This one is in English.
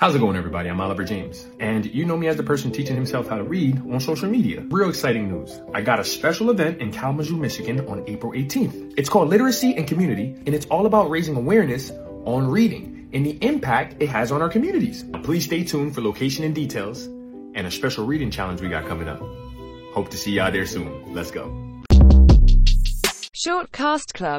How's it going, everybody? I'm Oliver James, and you know me as the person teaching himself how to read on social media. Real exciting news. I got a special event in Kalamazoo, Michigan on April 18th. It's called Literacy and Community, and it's all about raising awareness on reading and the impact it has on our communities. Please stay tuned for location and details and a special reading challenge we got coming up. Hope to see y'all there soon. Let's go. Shortcast Club